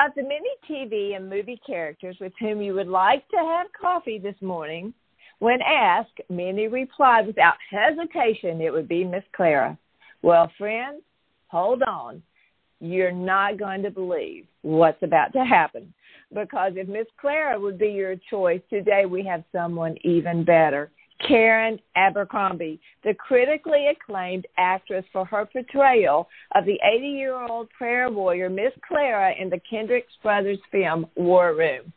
Of the many TV and movie characters with whom you would like to have coffee this morning, when asked, many replied without hesitation it would be Miss Clara. Well, friends, hold on. You're not going to believe what's about to happen. Because if Miss Clara would be your choice, today we have someone even better. Karen Abercrombie, the critically acclaimed actress for her portrayal of the 80 year old prayer warrior Miss Clara in the Kendricks Brothers film War Room.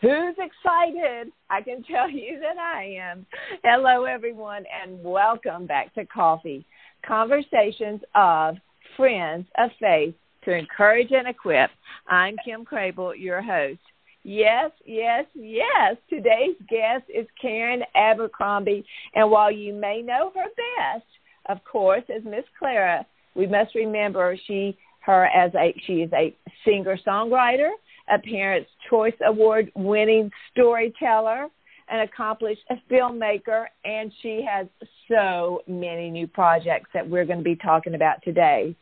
Who's excited? I can tell you that I am. Hello, everyone, and welcome back to Coffee Conversations of Friends of Faith to Encourage and Equip. I'm Kim Crabill, your host. Yes, yes, yes. Today's guest is Karen Abercrombie. And while you may know her best, of course, as Miss Clara, we must remember she her as a she is a singer songwriter, a Parents Choice Award winning storyteller, an accomplished filmmaker, and she has so many new projects that we're going to be talking about today.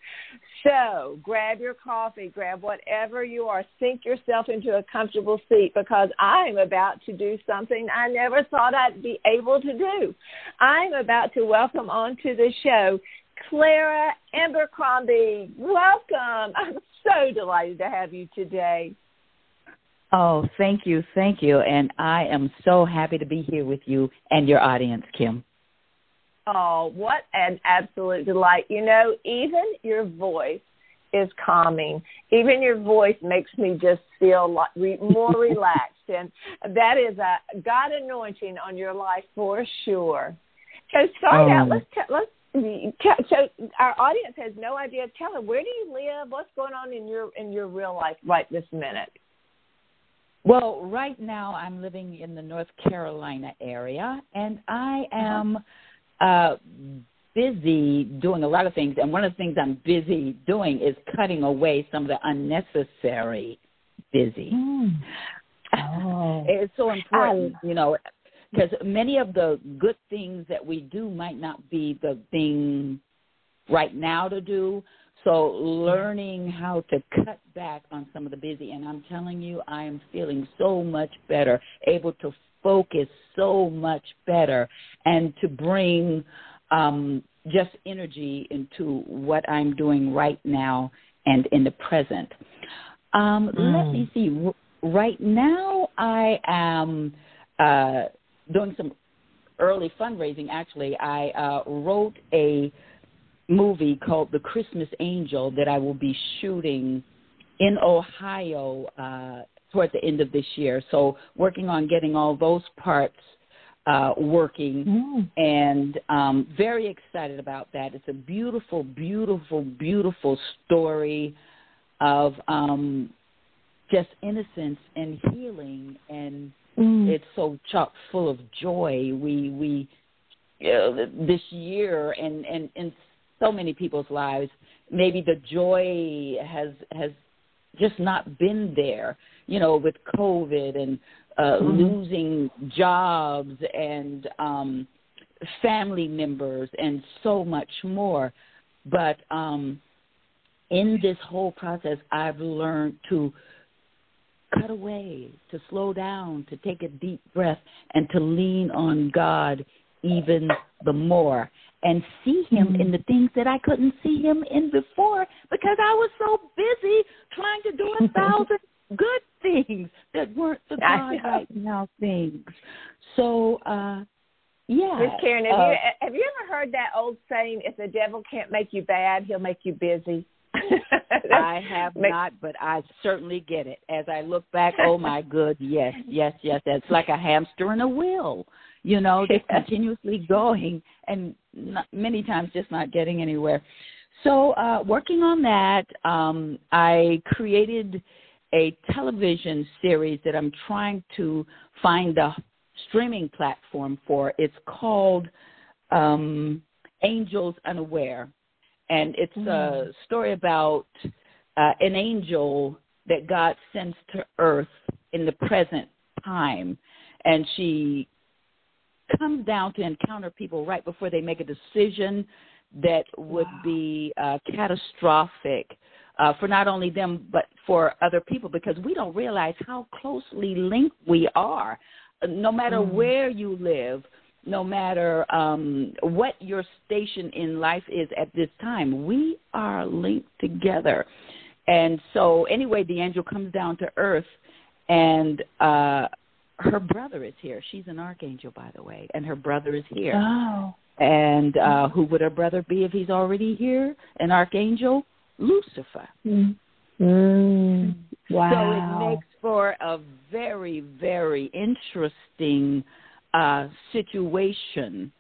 So grab your coffee, grab whatever you are, sink yourself into a comfortable seat because I'm about to do something I never thought I'd be able to do. I'm about to welcome onto the show Clara Abercrombie. Welcome. I'm so delighted to have you today. Oh, thank you, thank you. And I am so happy to be here with you and your audience, Kim. Oh, what an absolute delight. You know, even your voice is calming. Even your voice makes me just feel like re- more relaxed. And that is a God anointing on your life for sure. So start oh. out. Let's t- let's so our audience has no idea. Tell them where do you live? What's going on in your in your real life right this minute? Well, right now I'm living in the North Carolina area, and I uh-huh. am. Uh-huh uh, busy doing a lot of things, and one of the things I'm busy doing is cutting away some of the unnecessary busy. Mm. Oh. It's so important, you know, because many of the good things that we do might not be the thing right now to do. So learning how to cut back on some of the busy, and I'm telling you, I am feeling so much better, able to focus so much better and to bring um, just energy into what I'm doing right now and in the present. Um, mm. Let me see. Right now, I am uh, doing some early fundraising. Actually, I uh, wrote a movie called The Christmas Angel that I will be shooting in Ohio uh, toward the end of this year. So working on getting all those parts uh, working mm. and um, very excited about that. It's a beautiful, beautiful, beautiful story of um, just innocence and healing, and mm. it's so chock full of joy. We we uh, this year and and in so many people's lives, maybe the joy has has just not been there you know, with COVID and uh, mm-hmm. losing jobs and um, family members and so much more. But um, in this whole process, I've learned to cut away, to slow down, to take a deep breath, and to lean on God even the more and see him mm-hmm. in the things that I couldn't see him in before because I was so busy trying to do a thousand good things that weren't the God right now things. So, uh, yeah. Miss Karen, have uh, you have you ever heard that old saying? If the devil can't make you bad, he'll make you busy. I have not, but I certainly get it. As I look back, oh my good, yes, yes, yes. It's like a hamster in a wheel, you know, just continuously going and not, many times just not getting anywhere. So, uh, working on that, um, I created a television series that I'm trying to find a streaming platform for. It's called um, Angels Unaware and it's mm. a story about uh, an angel that God sends to earth in the present time, and she comes down to encounter people right before they make a decision that would wow. be uh, catastrophic uh, for not only them but for other people because we don't realize how closely linked we are. No matter mm. where you live, no matter um, what your station in life is at this time. We are linked together. And so, anyway, the angel comes down to earth, and uh, her brother is here. She's an archangel, by the way, and her brother is here. Oh. And uh, who would her brother be if he's already here? An archangel? Lucifer. Mm. Mm. Wow. So it makes for a very, very interesting uh, situation,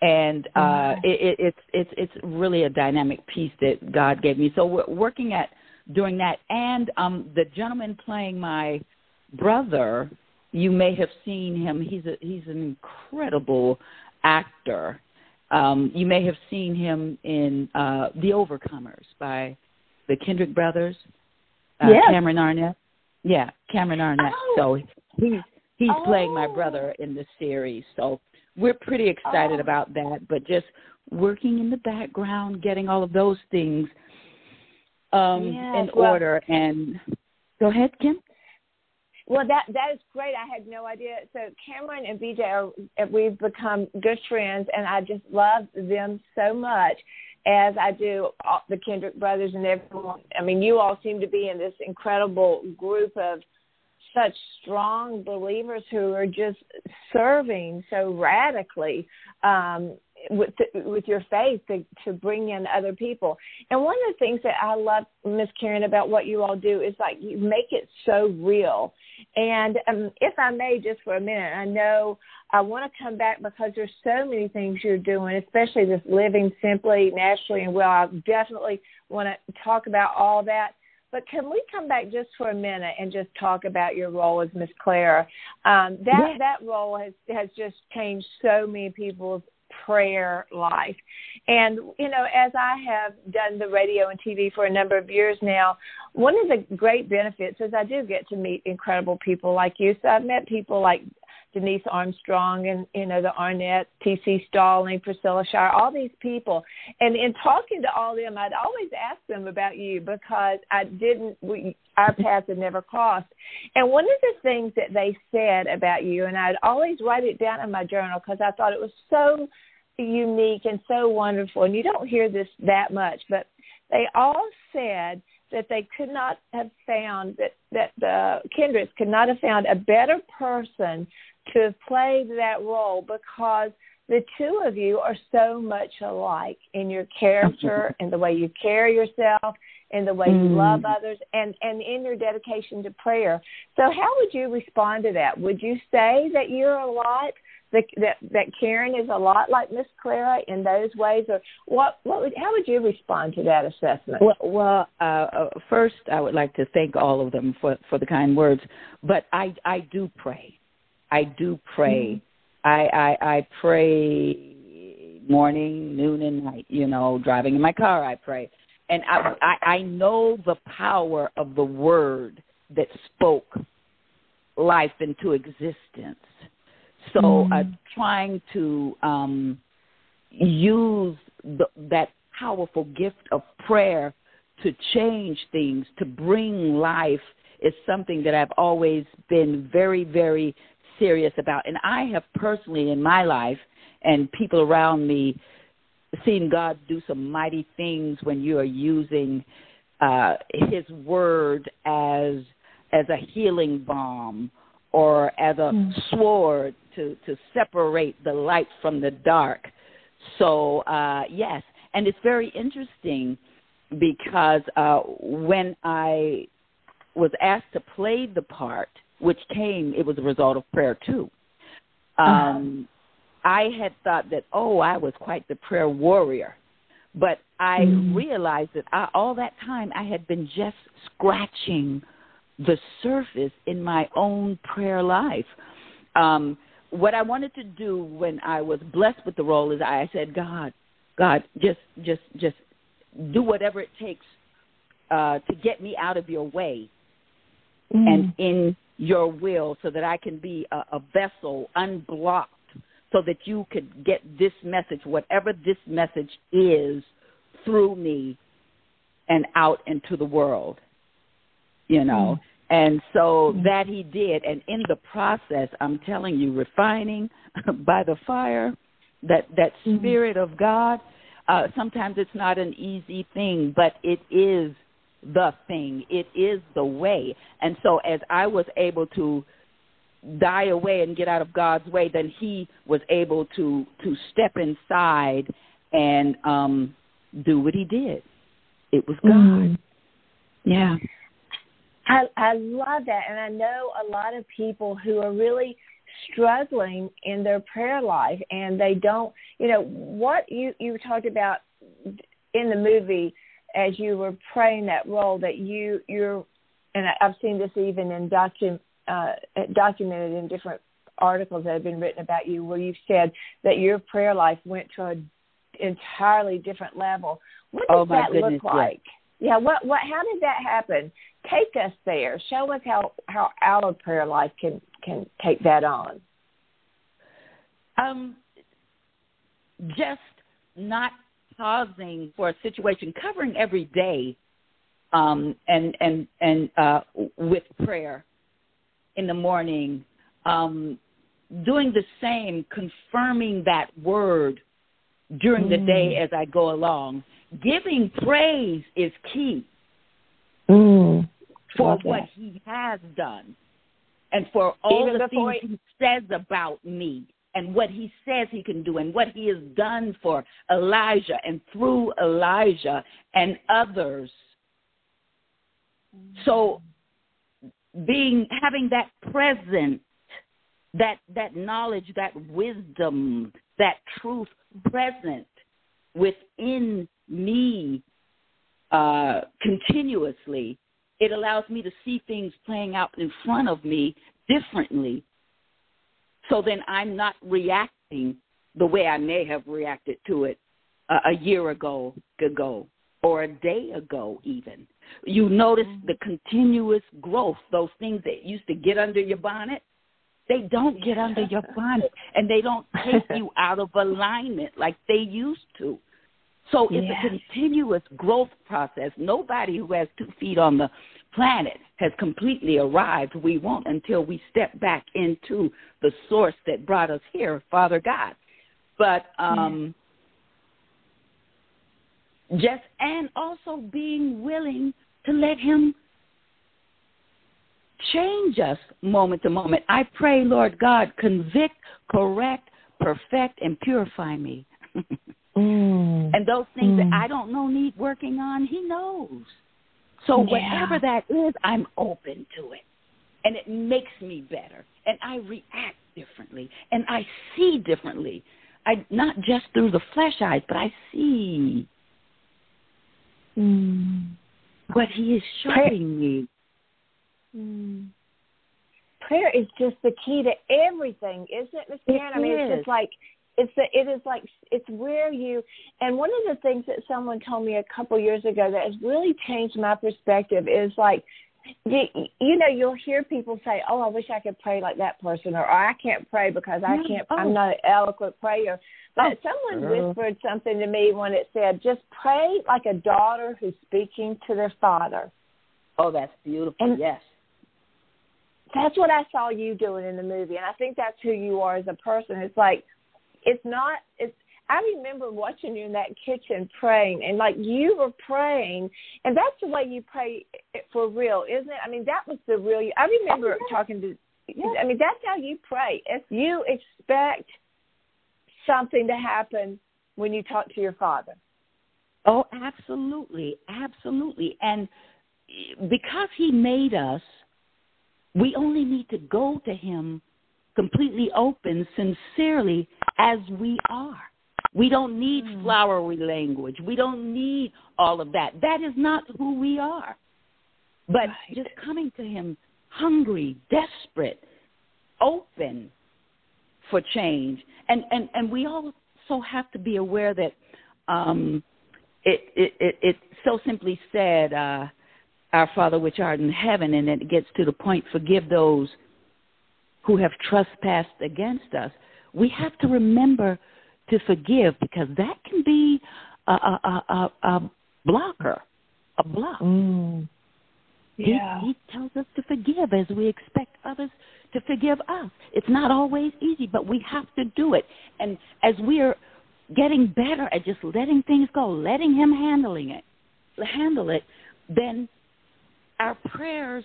and uh, mm-hmm. it, it, it's it's it's really a dynamic piece that God gave me. So we're working at doing that, and um, the gentleman playing my brother, you may have seen him. He's a he's an incredible actor. Um, you may have seen him in uh, The Overcomers by the Kendrick brothers. Uh, yes. Cameron Arnett. Yeah, Cameron Arnett. Oh. So he's He's oh. playing my brother in the series, so we're pretty excited oh. about that. But just working in the background, getting all of those things um, yes, in well, order. And go ahead, Kim. Well, that that is great. I had no idea. So Cameron and BJ are we've become good friends, and I just love them so much as I do all, the Kendrick brothers and everyone. I mean, you all seem to be in this incredible group of such strong believers who are just serving so radically um, with with your faith to, to bring in other people. And one of the things that I love, Miss Karen, about what you all do is like you make it so real. And um, if I may, just for a minute, I know I want to come back because there's so many things you're doing, especially this living simply, naturally, and well. I definitely want to talk about all that. But can we come back just for a minute and just talk about your role as Miss Clara? Um, that yes. that role has has just changed so many people's prayer life. And, you know, as I have done the radio and TV for a number of years now, one of the great benefits is I do get to meet incredible people like you. So I've met people like Denise Armstrong and you know the Arnett, T.C. Stalling, Priscilla Shirer, all these people. And in talking to all of them, I'd always ask them about you because I didn't. We, our paths had never crossed. And one of the things that they said about you, and I'd always write it down in my journal because I thought it was so unique and so wonderful. And you don't hear this that much, but they all said that they could not have found that that the Kendricks could not have found a better person to have played that role because the two of you are so much alike in your character and the way you carry yourself and the way mm. you love others and and in your dedication to prayer. So how would you respond to that? Would you say that you're a lot that that, that karen is a lot like miss clara in those ways or what what would how would you respond to that assessment? Well, well uh, uh, first i would like to thank all of them for for the kind words but i i do pray I do pray. Mm-hmm. I, I I pray morning, noon, and night. You know, driving in my car, I pray, and I I, I know the power of the word that spoke life into existence. So, mm-hmm. uh, trying to um, use the, that powerful gift of prayer to change things, to bring life, is something that I've always been very, very serious about. And I have personally in my life and people around me seen God do some mighty things when you are using uh, His Word as as a healing balm or as a mm. sword to to separate the light from the dark. So uh, yes, and it's very interesting because uh, when I was asked to play the part, which came, it was a result of prayer too. Uh-huh. Um, uh-huh. I had thought that oh, I was quite the prayer warrior, but I mm-hmm. realized that I, all that time I had been just scratching the surface in my own prayer life. Um, what I wanted to do when I was blessed with the role is I said, God, God, just, just, just do whatever it takes uh, to get me out of your way mm. and in your will, so that I can be a, a vessel unblocked, so that you could get this message, whatever this message is, through me and out into the world. You know. Mm. And so mm. that he did. And in the process, I'm telling you, refining by the fire, that, that mm-hmm. spirit of God, uh, sometimes it's not an easy thing, but it is the thing. It is the way. And so as I was able to die away and get out of God's way, then he was able to, to step inside and um, do what he did. It was God. Mm. Yeah. I I love that, and I know a lot of people who are really struggling in their prayer life, and they don't. You know what you you talked about in the movie as you were praying that role that you you're, and I've seen this even in docu uh, documented in different articles that have been written about you, where you've said that your prayer life went to an entirely different level. What does oh, that goodness, look like? Yeah. yeah, what what how did that happen? take us there. Show us how how our prayer life can can take that on. Um, just not pausing for a situation, covering every day, um, and and and uh, with prayer in the morning, um, doing the same, confirming that word during the day mm. as I go along. Giving praise is key. Mm for what he has done and for all Even the things he says about me and what he says he can do and what he has done for Elijah and through Elijah and others. So being having that present that that knowledge, that wisdom, that truth present within me uh, continuously it allows me to see things playing out in front of me differently. So then I'm not reacting the way I may have reacted to it a, a year ago, ago, or a day ago, even. You notice mm-hmm. the continuous growth, those things that used to get under your bonnet, they don't get under your bonnet and they don't take you out of alignment like they used to. So it's yes. a continuous growth process. Nobody who has two feet on the planet has completely arrived. We won't until we step back into the source that brought us here, Father God. But um just and also being willing to let him change us moment to moment. I pray, Lord God, convict, correct, perfect, and purify me. Mm. And those things mm. that I don't know need working on, He knows. So yeah. whatever that is, I'm open to it. And it makes me better. And I react differently. And I see differently. I not just through the flesh eyes, but I see mm. what he is showing me. Mm. Prayer is just the key to everything, isn't it, Miss Karen? I mean, it's just like it's the, it is like it's where you and one of the things that someone told me a couple years ago that has really changed my perspective is like you, you know you'll hear people say oh i wish i could pray like that person or, i can't pray because i can't oh. i'm not an eloquent prayer. But oh. someone uh-huh. whispered something to me when it said just pray like a daughter who's speaking to their father. Oh that's beautiful. And yes. that's what i saw you doing in the movie and i think that's who you are as a person. It's like it's not it's I remember watching you in that kitchen praying, and like you were praying, and that's the way you pray for real, isn't it? I mean, that was the real. I remember talking to. I mean, that's how you pray. If you expect something to happen when you talk to your father. Oh, absolutely, absolutely, and because he made us, we only need to go to him completely open, sincerely, as we are. We don't need mm. flowery language. We don't need all of that. That is not who we are. But right. just coming to Him hungry, desperate, open for change. And, and, and we also have to be aware that um, it, it, it, it so simply said, uh, Our Father which art in heaven, and it gets to the point, forgive those who have trespassed against us. We have to remember to forgive because that can be a, a, a, a blocker, a block. Mm. Yeah. He, he tells us to forgive as we expect others to forgive us. It's not always easy, but we have to do it. And as we are getting better at just letting things go, letting Him handling it, handle it, then our prayers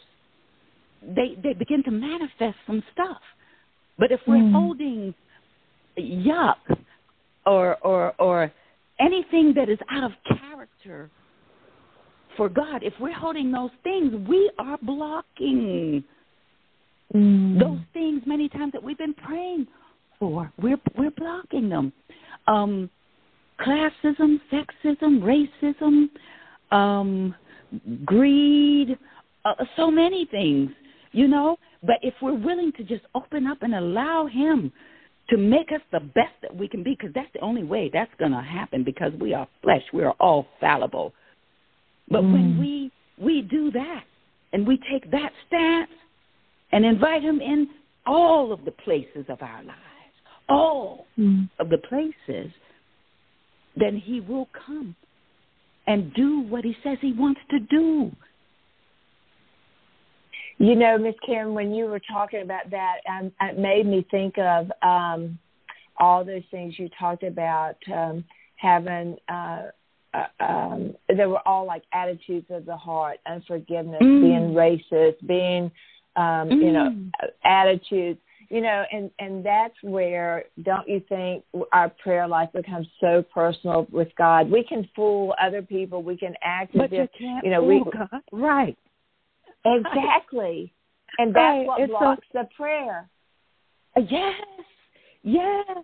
they they begin to manifest some stuff. But if we're mm. holding yuck or or or anything that is out of character for God, if we're holding those things, we are blocking mm. those things many times that we've been praying for. We're we're blocking them. Um, classism, sexism, racism, um, greed, uh, so many things, you know. But if we're willing to just open up and allow Him to make us the best that we can be, because that's the only way that's going to happen. Because we are flesh, we are all fallible. But mm. when we we do that and we take that stance and invite Him in all of the places of our lives, all mm. of the places, then He will come and do what He says He wants to do. You know, Miss Karen, when you were talking about that, um, it made me think of um, all those things you talked about um, having. Uh, uh, um, they were all like attitudes of the heart, unforgiveness, mm. being racist, being, um, mm. you know, mm. attitudes you know and and that's where don't you think our prayer life becomes so personal with god we can fool other people we can act but as if you, you know we god. right Exactly. And that's right. what it's blocks the prayer. Yes. Yes.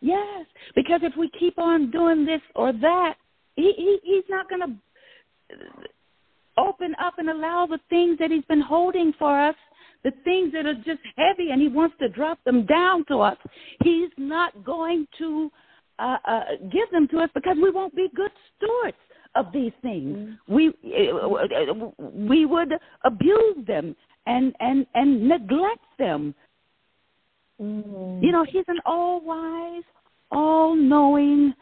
Yes. Because if we keep on doing this or that, he, he he's not going to open up and allow the things that he's been holding for us, the things that are just heavy, and he wants to drop them down to us. He's not going to uh, uh, give them to us because we won't be good stewards of these things. Mm-hmm. We we would abuse them and and and neglect them. Mm-hmm. You know, he's an all wise, all knowing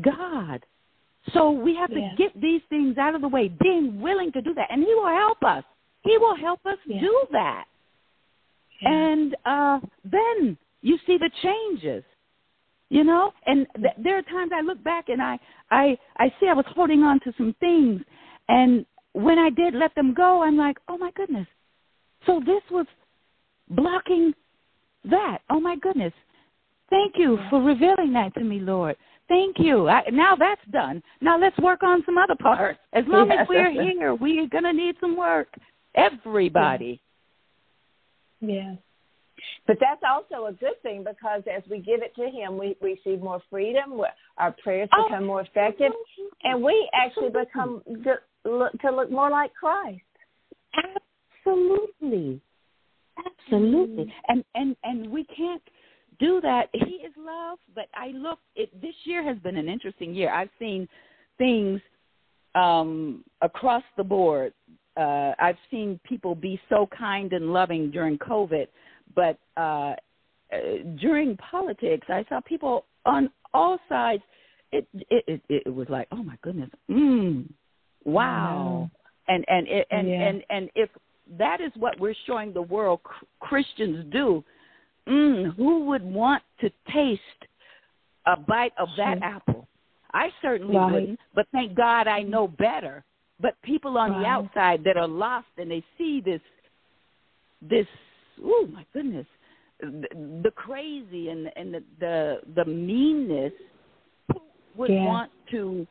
God. So we have to get these things out of the way, being willing to do that, and He will help us. He will help us do that. And uh, then you see the changes you know? And th- there are times i look back and i i i see i was holding on to some things. And when i did let them go i'm like oh my goodness. So this was blocking that. Oh my goodness. Thank you for revealing that to me lord. Thank you. I, now that's done. Now let's work on some other parts. As long yes. as we're here we're going to need some work. Everybody. Yes but that's also a good thing because as we give it to Him, we receive more freedom. Our prayers oh, become more effective, and we actually become to look, to look more like Christ. Absolutely, absolutely, mm. and and and we can't do that. He is love, but I look. It, this year has been an interesting year. I've seen things um, across the board. Uh, I've seen people be so kind and loving during COVID but uh, uh, during politics, I saw people on all sides. It it it, it was like, oh my goodness, mm, wow, and and it, and yeah. and and if that is what we're showing the world Christians do, mm, who would want to taste a bite of that apple. I certainly Right. wouldn't, but thank God I know better. But people on the outside that are lost and they see this, this, oh my goodness, the, the crazy and and the the, the meanness would Yeah. want to.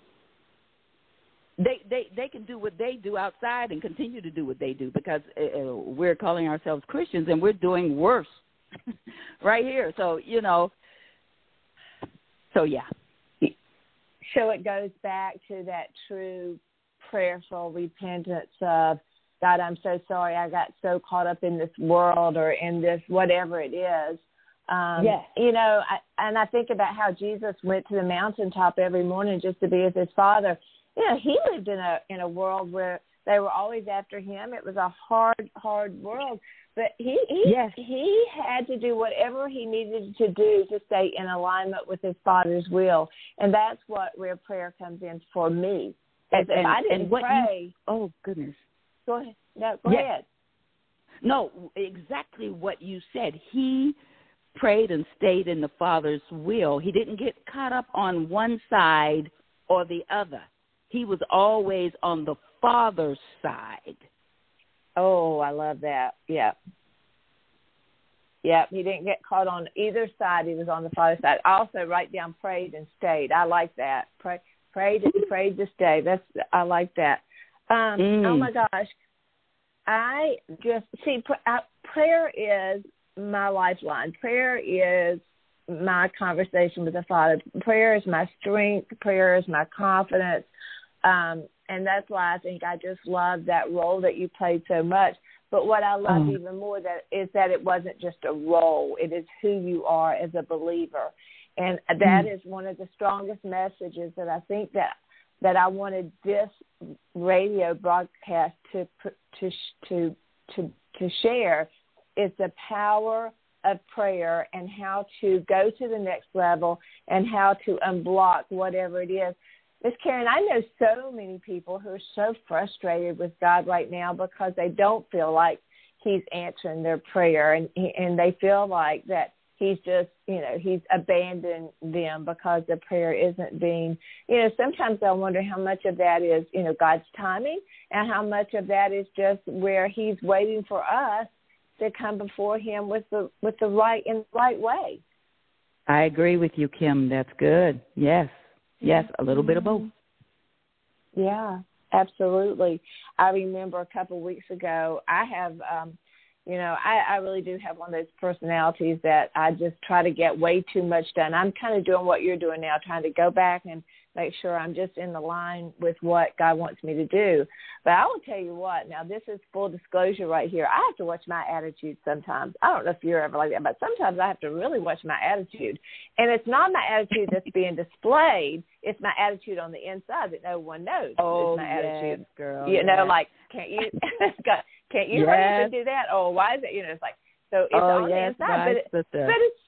They they they can do what they do outside and continue to do what they do because uh, we're calling ourselves Christians and we're doing worse right here. So you know, so yeah. So it goes back to that true prayerful repentance of God, I'm so sorry I got so caught up in this world or in this whatever it is. Um, Yes. You know, I, and I think about how Jesus went to the mountaintop every morning just to be with his Father. You know, he lived in a in a world where they were always after him. It was a hard, hard world, but he he Yes. he had to do whatever he needed to do to stay in alignment with his Father's will, and that's what where prayer comes in for me. As if And- I didn't and what you- pray, Oh goodness. Go ahead. No, go Yeah. ahead. No, exactly what you said. He prayed and stayed in the Father's will. He didn't get caught up on one side or the other. He was always on the Father's side. Oh, I love that. Yeah. Yep, he didn't get caught on either side. He was on the father's side. I Also, write down prayed and stayed. I like that. Pray, prayed and prayed to stay. That's I like that. Um, Mm. Oh my gosh, I just see pr- I, prayer is my lifeline. Prayer is my conversation with the Father. Prayer is my strength. Prayer is my confidence. Um, and that's why I think I just love that role that you played so much. But what I love Oh. even more that is that it wasn't just a role; it is who you are as a believer, and that is one of the strongest messages that I think that that I wanted this radio broadcast to to to to to share is the power of prayer and how to go to the next level and how to unblock whatever it is. Miss Karen, I know so many people who are so frustrated with God right now because they don't feel like He's answering their prayer, and and they feel like that He's just, you know, He's abandoned them because the prayer isn't being, you know. Sometimes I wonder how much of that is, you know, God's timing, and how much of that is just where He's waiting for us to come before Him with the with the right in the right way. I agree with you, Kim. That's good. Yes. Yes, a little bit of both. Yeah, absolutely. I remember a couple of weeks ago, I have, um, you know, I, I really do have one of those personalities that I just try to get way too much done. I'm kind of doing what you're doing now, trying to go back and make sure I'm just in the line with what God wants me to do. But I will tell you what, now this is full disclosure right here. I have to watch my attitude sometimes. I don't know if you're ever like that, but sometimes I have to really watch my attitude. And it's not my attitude that's being displayed, it's my attitude on the inside that no one knows. Oh, is my attitude. yes, girl. You know, like can't you can't you Yes. do that? Oh, why is it you know, it's like so it's oh, on yes, the inside, but it, but it's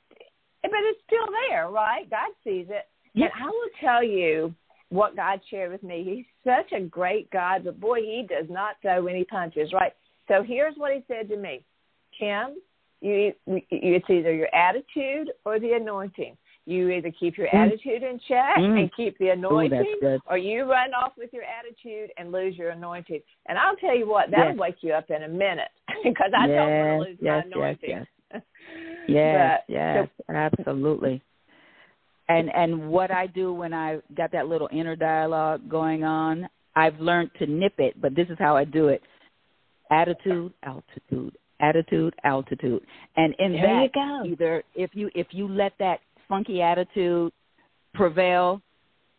but it's still there, right? God sees it. Yeah. And I will tell you what God shared with me. He's such a great God, but boy, he does not throw any punches, right? So here's what he said to me, Kim. You, you it's either your attitude or the anointing. You either keep your Mm. attitude in check Mm. and keep the anointing, good. or you run off with your attitude and lose your anointing. And I'll tell you what, that'll Yes. wake you up in a minute because I don't want to lose yes, my anointing. Yes, yes. Yes, But- yes, absolutely. And and what I do when I got that little inner dialogue going on, I've learned to nip it, but this is how I do it. Attitude, altitude, attitude, altitude. And in There that you go. either if you if you let that funky attitude prevail,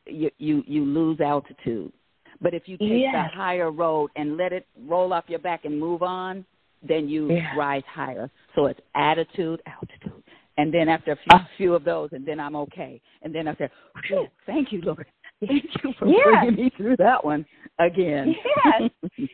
you you, you lose altitude. But if you take Yes. the higher road and let it roll off your back and move on, then you Yeah. rise higher. So it's attitude, altitude. And then after a few, Ah. few of those, and then I'm okay. And then I say, Phew, thank you, Lord. Thank you for bringing me through that one again. Yes.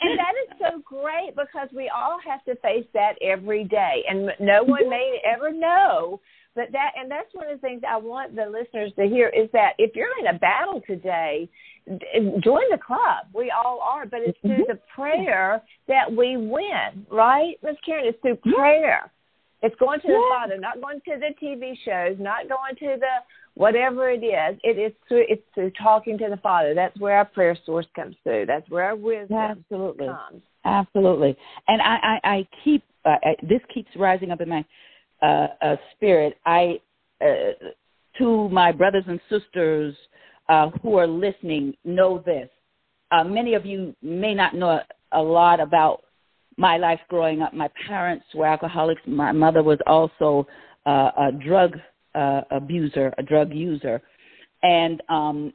And that is so great because we all have to face that every day, and no one may ever know. But that, and that's one of the things I want the listeners to hear is that if you're in a battle today, join the club. We all are, but it's through the prayer that we win, right, Miss Karen? It's through prayer. It's going to yeah. the Father, not going to the TV shows, not going to the whatever it is. It is through it's through talking to the Father. That's where our prayer source comes through. That's where our wisdom Absolutely. comes. Absolutely. And I, I, I keep uh, I, this keeps rising up in my uh, spirit. I uh, to my brothers and sisters uh, who are listening know this. Uh, many of you may not know a lot about my life growing up. My parents were alcoholics. My mother was also uh, a drug uh, abuser, a drug user, and um,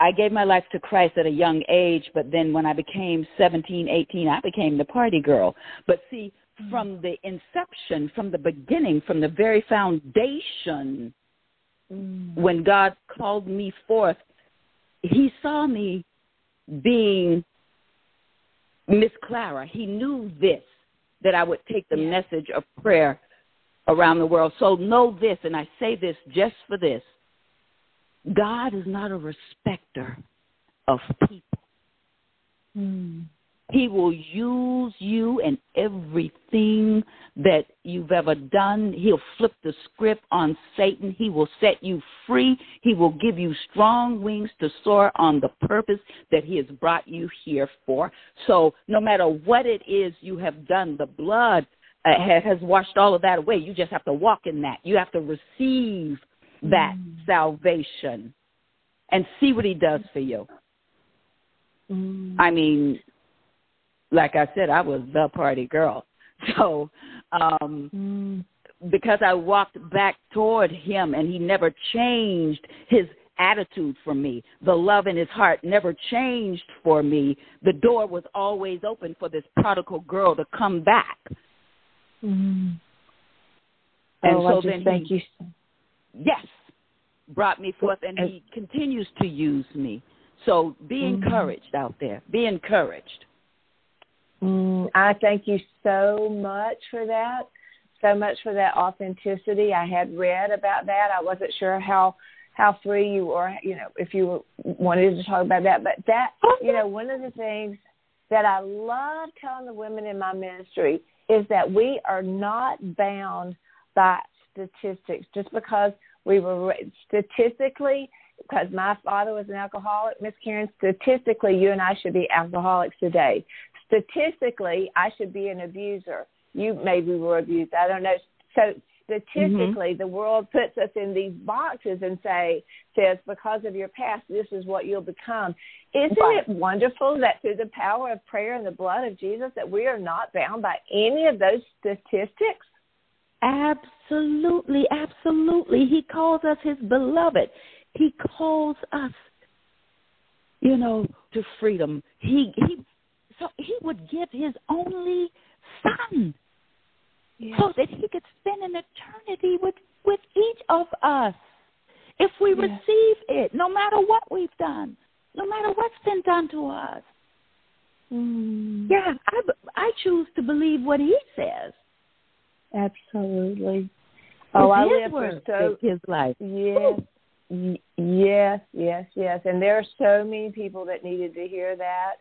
I gave my life to Christ at a young age. But then when I became 17, 18, I became the party girl. But see. From the inception, from the beginning, from the very foundation, mm. when God called me forth, He saw me being Miss Clara. He knew this, that I would take the yeah. message of prayer around the world. So know this, and I say this just for this God is not a respecter of people. Mm. He will use you and everything that you've ever done. He'll flip the script on Satan. He will set you free. He will give you strong wings to soar on the purpose that He has brought you here for. So, no matter what it is you have done, the blood uh, has washed all of that away. You just have to walk in that. You have to receive that mm. salvation and see what He does for you. Mm. I mean, like I said, I was the party girl. So, um, mm. because I walked back toward him and he never changed his attitude for me, the love in his heart never changed for me. The door was always open for this prodigal girl to come back. Mm. And oh, so then thank he, you. Yes, brought me forth, and, he continues to use me. So be mm-hmm. encouraged out there. Be encouraged. Mm, I thank you so much for that. So much for that authenticity. I had read about that. I wasn't sure how how free you were, you know, if you wanted to talk about that. But that, you know, one of the things that I love telling the women in my ministry is that we are not bound by statistics just because we were statistically because my father was an alcoholic, Miss Karen, statistically, you and I should be alcoholics today statistically, I should be an abuser. You maybe were abused. I don't know. So statistically, mm-hmm. the world puts us in these boxes and say says because of your past, this is what you'll become. Isn't right. it wonderful that through the power of prayer and the blood of Jesus, that we are not bound by any of those statistics? Absolutely, absolutely. He calls us his beloved. He calls us, you know, to freedom. He he so he would give his only son yes. so that he could spend an eternity with, with each of us. If we yes. receive it, no matter what we've done, no matter what's been done to us. Mm. Yeah, I, I choose to believe what he says. Absolutely. Oh, I live for so his life. Yes, yes, yes, yes. And there are so many people that needed to hear that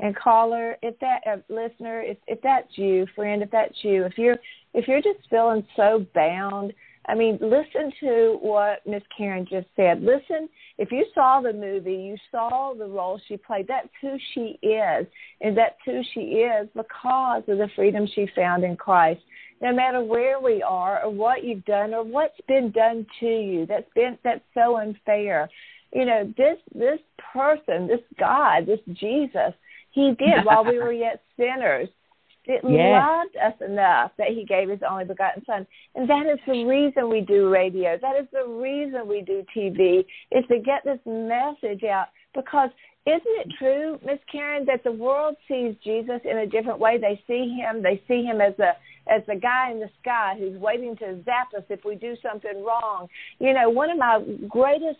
and caller, if that uh, listener, if if that's you, friend, if that's you, if you're if you're just feeling so bound, I mean, listen to what Miss Karen just said. Listen, if you saw the movie, you saw the role she played. That's who she is, and that's who she is because of the freedom she found in Christ. No matter where we are, or what you've done, or what's been done to you, that's been that's so unfair. You know, this this person, this God, this Jesus he did while we were yet sinners. It yes. loved us enough that he gave his only begotten son. And that is the reason we do radio. That is the reason we do TV, is to get this message out. Because isn't it true, Miss Karen, that the world sees Jesus in a different way? They see him, they see him as a as the guy in the sky who's waiting to zap us if we do something wrong. You know, one of my greatest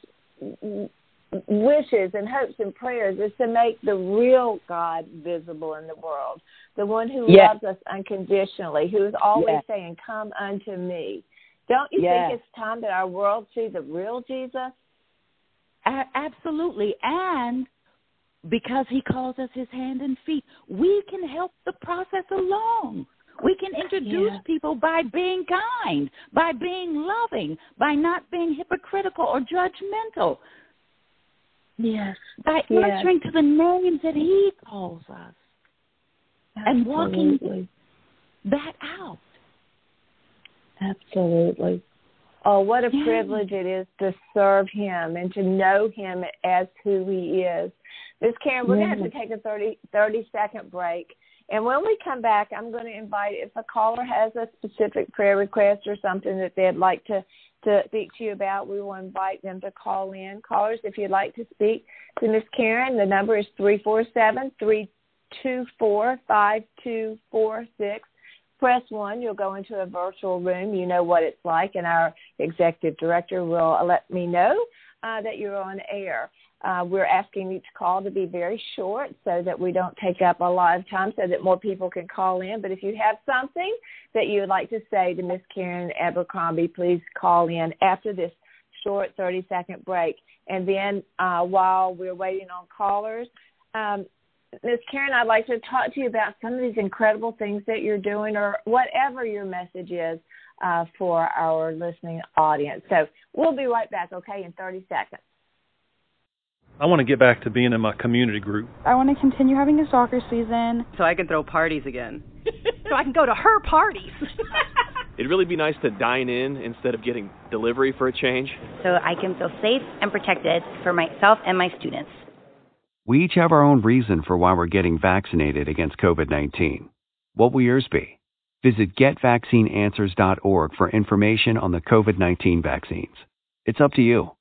wishes and hopes and prayers is to make the real God visible in the world, the one who yes. loves us unconditionally, who is always yes. saying, Come unto me. Don't you yes. think it's time that our world see the real Jesus? A- absolutely. And because he calls us his hand and feet, we can help the process along. We can introduce Yeah. people by being kind, by being loving, by not being hypocritical or judgmental, Yes. by Yes. answering to the names that He calls us, And walking- that out. Absolutely. Oh, what a Yeah. privilege it is to serve him and to know him as who he is. Miss Karen, we're going to have to take a 30, 30 second break. And when we come back, I'm going to invite if a caller has a specific prayer request or something that they'd like to, to speak to you about, we will invite them to call in. Callers, if you'd like to speak to Miss Karen, the number is 347 324 5246 press one. You'll go into a virtual room. You know what it's like, and our executive director will let me know uh, that you're on air. Uh, we're asking each call to be very short so that we don't take up a lot of time so that more people can call in. But if you have something that you would like to say to Miss Karen Abercrombie, please call in after this short 30 second break. And then uh, while we're waiting on callers, um, Ms. Karen, I'd like to talk to you about some of these incredible things that you're doing or whatever your message is uh, for our listening audience. So we'll be right back, okay, in 30 seconds. I want to get back to being in my community group. I want to continue having a soccer season. so I can throw parties again. so I can go to her parties. It'd really be nice to dine in instead of getting delivery for a change. so I can feel safe and protected for myself and my students. We each have our own reason for why we're getting vaccinated against COVID 19. What will yours be? Visit getvaccineanswers.org for information on the COVID 19 vaccines. It's up to you.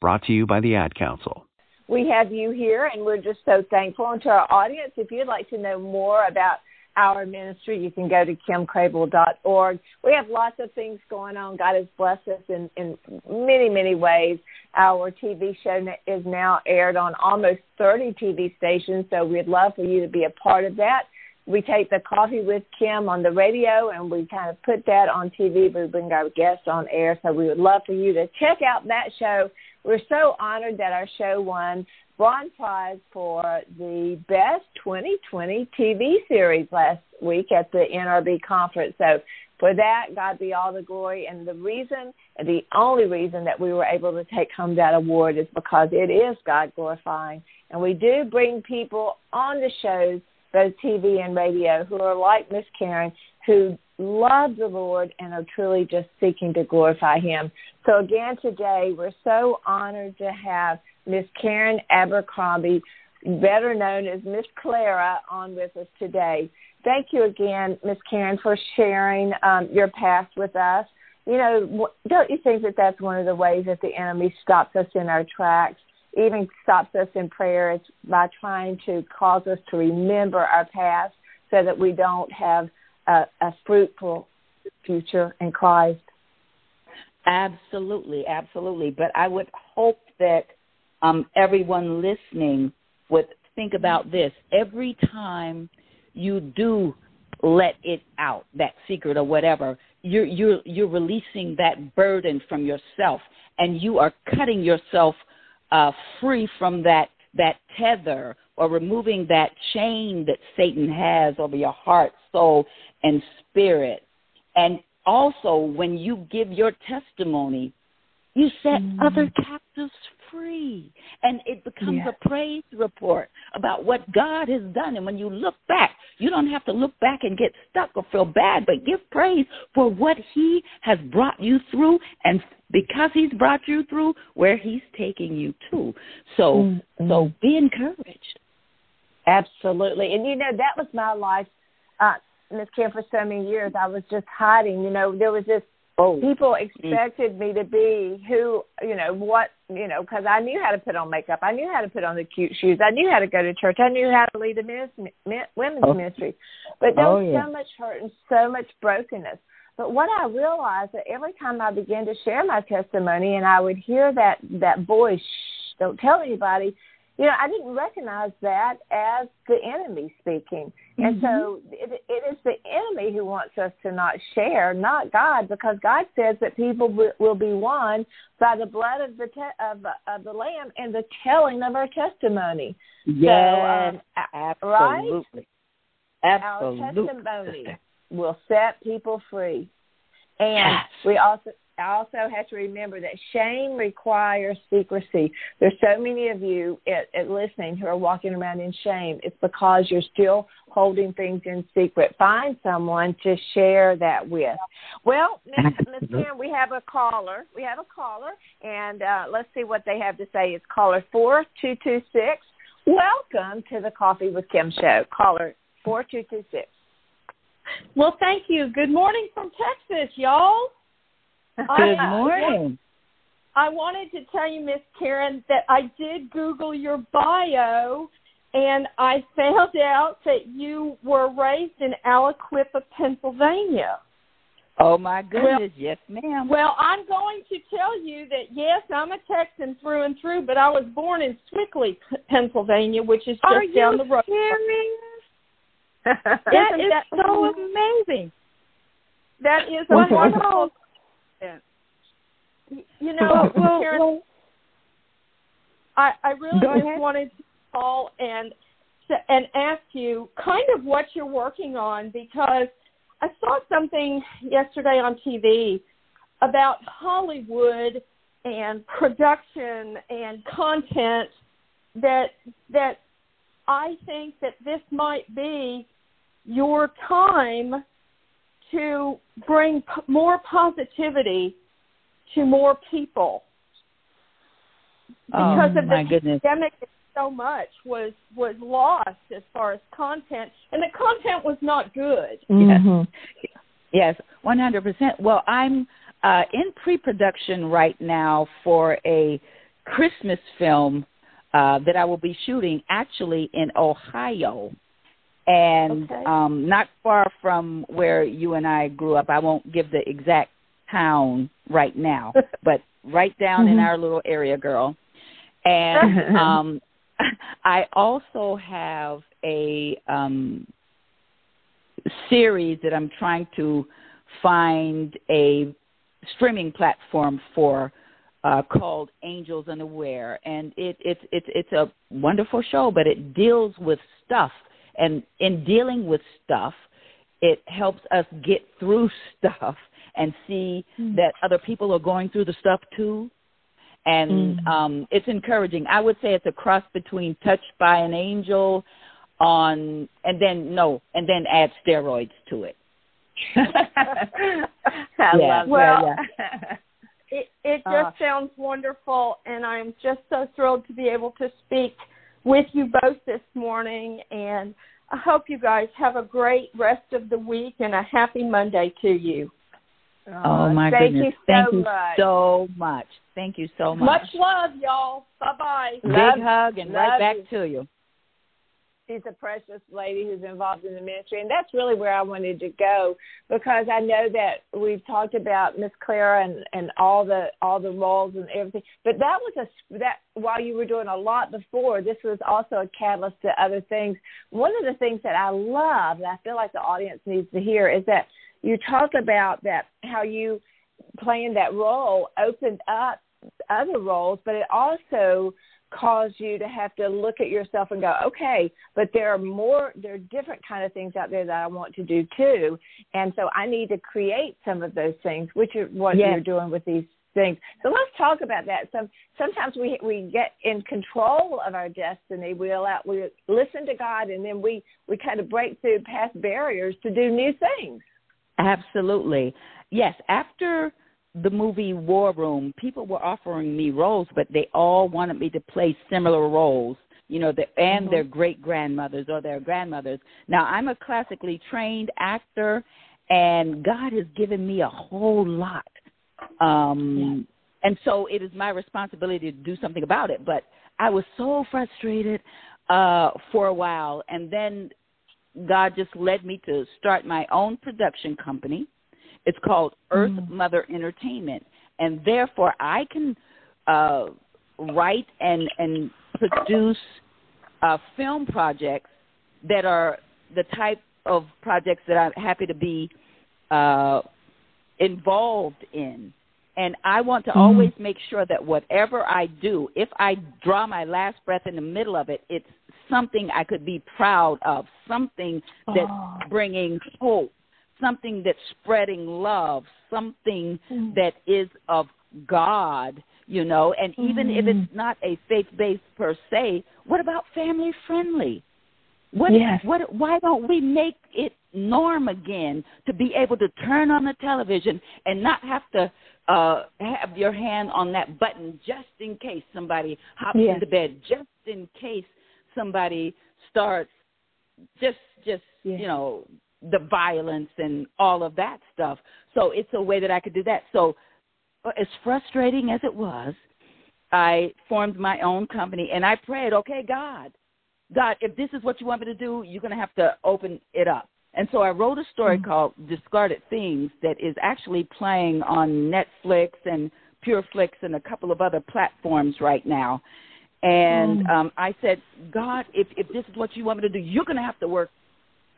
Brought to you by the Ad Council. We have you here, and we're just so thankful. And to our audience, if you'd like to know more about our ministry, you can go to kimcrabill.org. We have lots of things going on. God has blessed us in, in many, many ways. Our TV show is now aired on almost 30 TV stations, so we'd love for you to be a part of that. We take the Coffee with Kim on the radio and we kind of put that on TV. We bring our guests on air, so we would love for you to check out that show. We're so honored that our show won bronze prize for the best 2020 TV series last week at the NRB conference. So for that, God be all the glory. And the reason, the only reason that we were able to take home that award is because it is God glorifying. And we do bring people on the shows, both TV and radio, who are like Miss Karen, who love the Lord and are truly just seeking to glorify Him. So again, today we're so honored to have Miss Karen Abercrombie, better known as Miss Clara, on with us today. Thank you again, Miss Karen, for sharing um, your past with us. You know, don't you think that that's one of the ways that the enemy stops us in our tracks, even stops us in prayer, by trying to cause us to remember our past so that we don't have a, a fruitful future in Christ. Absolutely, absolutely. But I would hope that um, everyone listening would think about this. Every time you do let it out, that secret or whatever, you're you're you're releasing that burden from yourself, and you are cutting yourself uh, free from that that tether or removing that chain that Satan has over your heart, soul, and spirit. And also, when you give your testimony, you set Mm. other captives free. And it becomes a praise report about what God has done. And when you look back, you don't have to look back and get stuck or feel bad, but give praise for what He has brought you through and because He's brought you through where He's taking you to. So Mm-hmm. so be encouraged. Absolutely. And you know, that was my life, uh, Miss Kim, for so many years. I was just hiding. You know, there was this Oh. people mm. expected me to be who, you know, what, you know, because I knew how to put on makeup. I knew how to put on the cute shoes. I knew how to go to church. I knew how to lead a ministry, women's Oh. ministry. But there Oh, was yeah. so much hurt and so much brokenness. But what I realized that every time I began to share my testimony and I would hear that that voice, shh, don't tell anybody, you know, I didn't recognize that as the enemy speaking. And so it, it is the enemy who wants us to not share, not God, because God says that people will, will be won by the blood of the te- of, of the Lamb and the telling of our testimony. Yes, um, a- right? absolutely. Our Absolutely. testimony. will set people free. And Yes. we also I also have to remember that shame requires secrecy. There's so many of you at, at listening who are walking around in shame. It's because you're still holding things in secret. Find someone to share that with. Well, Miss Miss Karen, we have a caller. We have a caller, and uh, let's see what they have to say. It's caller four two two six. Welcome to the Coffee with Kim show. Caller four two two six. Well, thank you. Good morning from Texas, y'all. Good morning. I wanted to tell you, Miss Karen, that I did Google your bio, and I found out that you were raised in Aliquippa, Pennsylvania. Oh my goodness, yes, ma'am. Well, I'm going to tell you that yes, I'm a Texan through and through, but I was born in Sewickley, Pennsylvania, which is just Are down the road. serious? That is that so so amazing? That is a Wonderful. You know, Well, Karen, well, I, I really just ahead. wanted to call and and ask you kind of what you're working on because I saw something yesterday on TV about Hollywood and production and content that that I think that this might be your time to bring p- more positivity to more people oh because of my the goodness. pandemic so much was was lost as far as content and the content was not good Mhm. Yes, one hundred percent. Well, I'm uh, in pre-production right now for a Christmas film uh, that I will be shooting actually in Ohio, and Okay. um, not far from where you and I grew up. I won't give the exact town right now, but right down in Mhm. our little area, girl. And um, I also have a um, series that I'm trying to find a streaming platform for uh, called Angels Unaware, and it, it's it's it's a wonderful show, but it deals with stuff, and in dealing with stuff, it helps us get through stuff and see that other people are going through the stuff too. And Mm. um, it's encouraging. I would say it's a cross between Touched by an Angel on and then no and then add steroids to it I Yeah, love well, that. it it just Uh. sounds wonderful and i'm just so thrilled to be able to speak with you both this morning and i hope you guys have a great rest of the week and a happy monday to you oh uh, my thank goodness. you so thank you much. so much. Thank you so much, much love y'all. Bye bye big Love- hug and right back you. to you. She's a precious lady who's involved in the ministry and that's really where I wanted to go because I know that we've talked about Miss Clara and and all the all the roles and everything but that was a that while you were doing a lot before this was also a catalyst to other things. One of the things that I love and I feel like the audience needs to hear is that you talk about that how you playing that role opened up other roles but it also caused you to have to look at yourself and go, okay, but there are more, there are different kind of things out there that I want to do too, and so I need to create some of those things, which is what Yes. you're doing with these things. So let's talk about that. Some sometimes we we get in control of our destiny. We allow we listen to God, and then we we kind of break through past barriers to do new things. Absolutely. Yes, after the movie War Room, people were offering me roles, but they all wanted me to play similar roles, you know, the, and their great grandmothers or their grandmothers. Now, I'm a classically trained actor, and God has given me a whole lot. Um, And so it is my responsibility to do something about it. But I was so frustrated uh, for a while, and then God just led me to start my own production company. It's called Earth Mother Entertainment, and therefore I can uh, write and and produce uh, film projects that are the type of projects that I'm happy to be uh, involved in. And I want to always make sure that whatever I do, if I draw my last breath in the middle of it, it's something I could be proud of, something that's bringing hope, something that's spreading love, something Mm. that is of God, you know, and even if Mm. it's not a faith based per se, what about family friendly? What Yes. what why don't we make it norm again to be able to turn on the television and not have to uh have your hand on that button just in case somebody hops Yes. into bed, just in case somebody starts just just Yes. you know the violence and all of that stuff. So it's a way that I could do that. So uh, as frustrating as it was, I formed my own company and I prayed, okay, God, God, if this is what you want me to do, you're going to have to open it up. And so I wrote a story Mm-hmm. called Discarded Things that is actually playing on Netflix and PureFlix and a couple of other platforms right now. And Mm. um, I said, God, if, if this is what you want me to do, you're going to have to work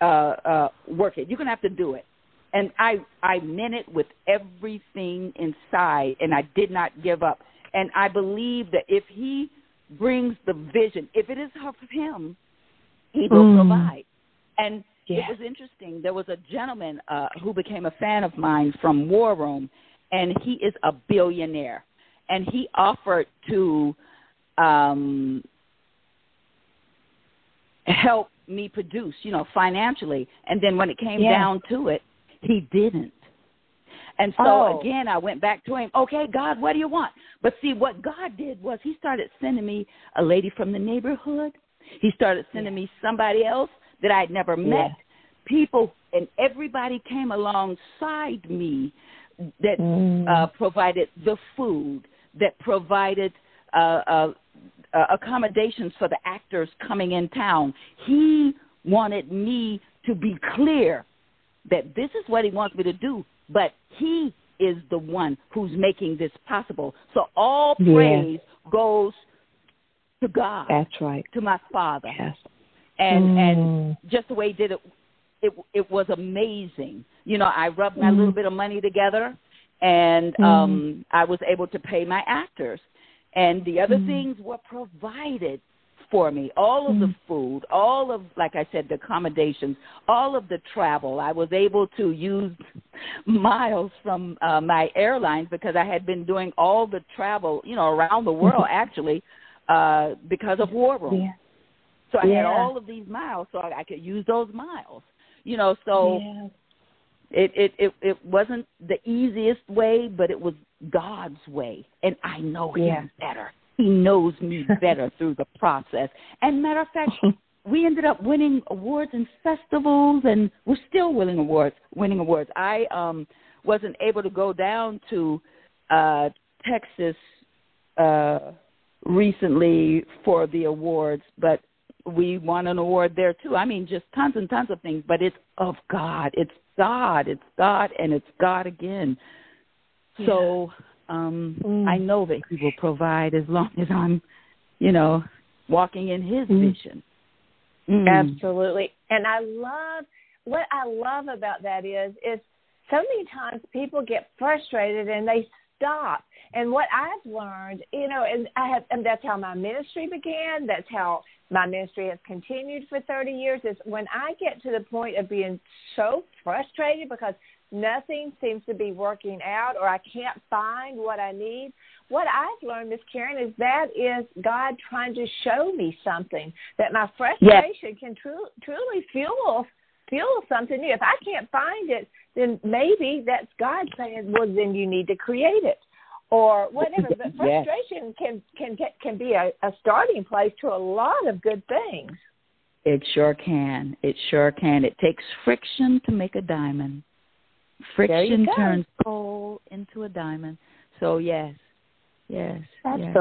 uh, uh, work it. You're going to have to do it. And I I meant it with everything inside, and I did not give up. And I believe that if He brings the vision, if it is of Him, He will Mm. provide. And Yeah. it was interesting. There was a gentleman uh, who became a fan of mine from War Room, and he is a billionaire. And he offered to um, help me produce, you know, financially. And then when it came Yeah. down to it, he didn't. And so Oh. again, I went back to him. Okay, God, what do you want? But see, what God did was He started sending me a lady from the neighborhood. He started sending me somebody else that I'd never met. Yeah. People and everybody came alongside me that Mm. uh, provided the food, that provided uh, uh, uh, accommodations for the actors coming in town. He wanted me to be clear that this is what he wants me to do, but he is the one who's making this possible. So all Yes. praise goes to God, That's right. to my Father, Yes. And Mm. and just the way he did it, it it was amazing. You know, I rubbed my Mm. little bit of money together, and Mm. um I was able to pay my actors, and the other Mm. things were provided for me. All of the food, all of like I said, the accommodations, all of the travel. I was able to use miles from uh, my airlines because I had been doing all the travel, you know, around the world actually, uh, because of War Room. Yeah. So I had all of these miles, so I, I could use those miles. You know, so Yeah. it, it it it wasn't the easiest way, but it was God's way, and I know Yeah. Him better. He knows me better through the process. And matter of fact, we ended up winning awards and festivals, and we're still winning awards. Winning awards. I um wasn't able to go down to uh Texas uh recently for the awards, but we won an award there too. I mean, just tons and tons of things, but it's of God. It's God. It's God, and it's God again. So um Mm. I know that He will provide as long as I'm, you know, walking in His Mm. vision. Mm. Absolutely. And I love what I love about that is is so many times people get frustrated and they stop. And what I've learned, you know, and I have and that's how my ministry began, that's how my ministry has continued for 30 years is when I get to the point of being so frustrated because nothing seems to be working out or I can't find what I need. What I've learned, Miss Karen, is that is God trying to show me something that my frustration can tru- truly fuel fuel something new. If I can't find it, then maybe that's God saying, "Well, then you need to create it." Or whatever, but Yes. frustration can can get, can be a, a starting place to a lot of good things. It sure can. It sure can. It takes friction to make a diamond. Friction turns coal into a diamond. So yes, yes, yes.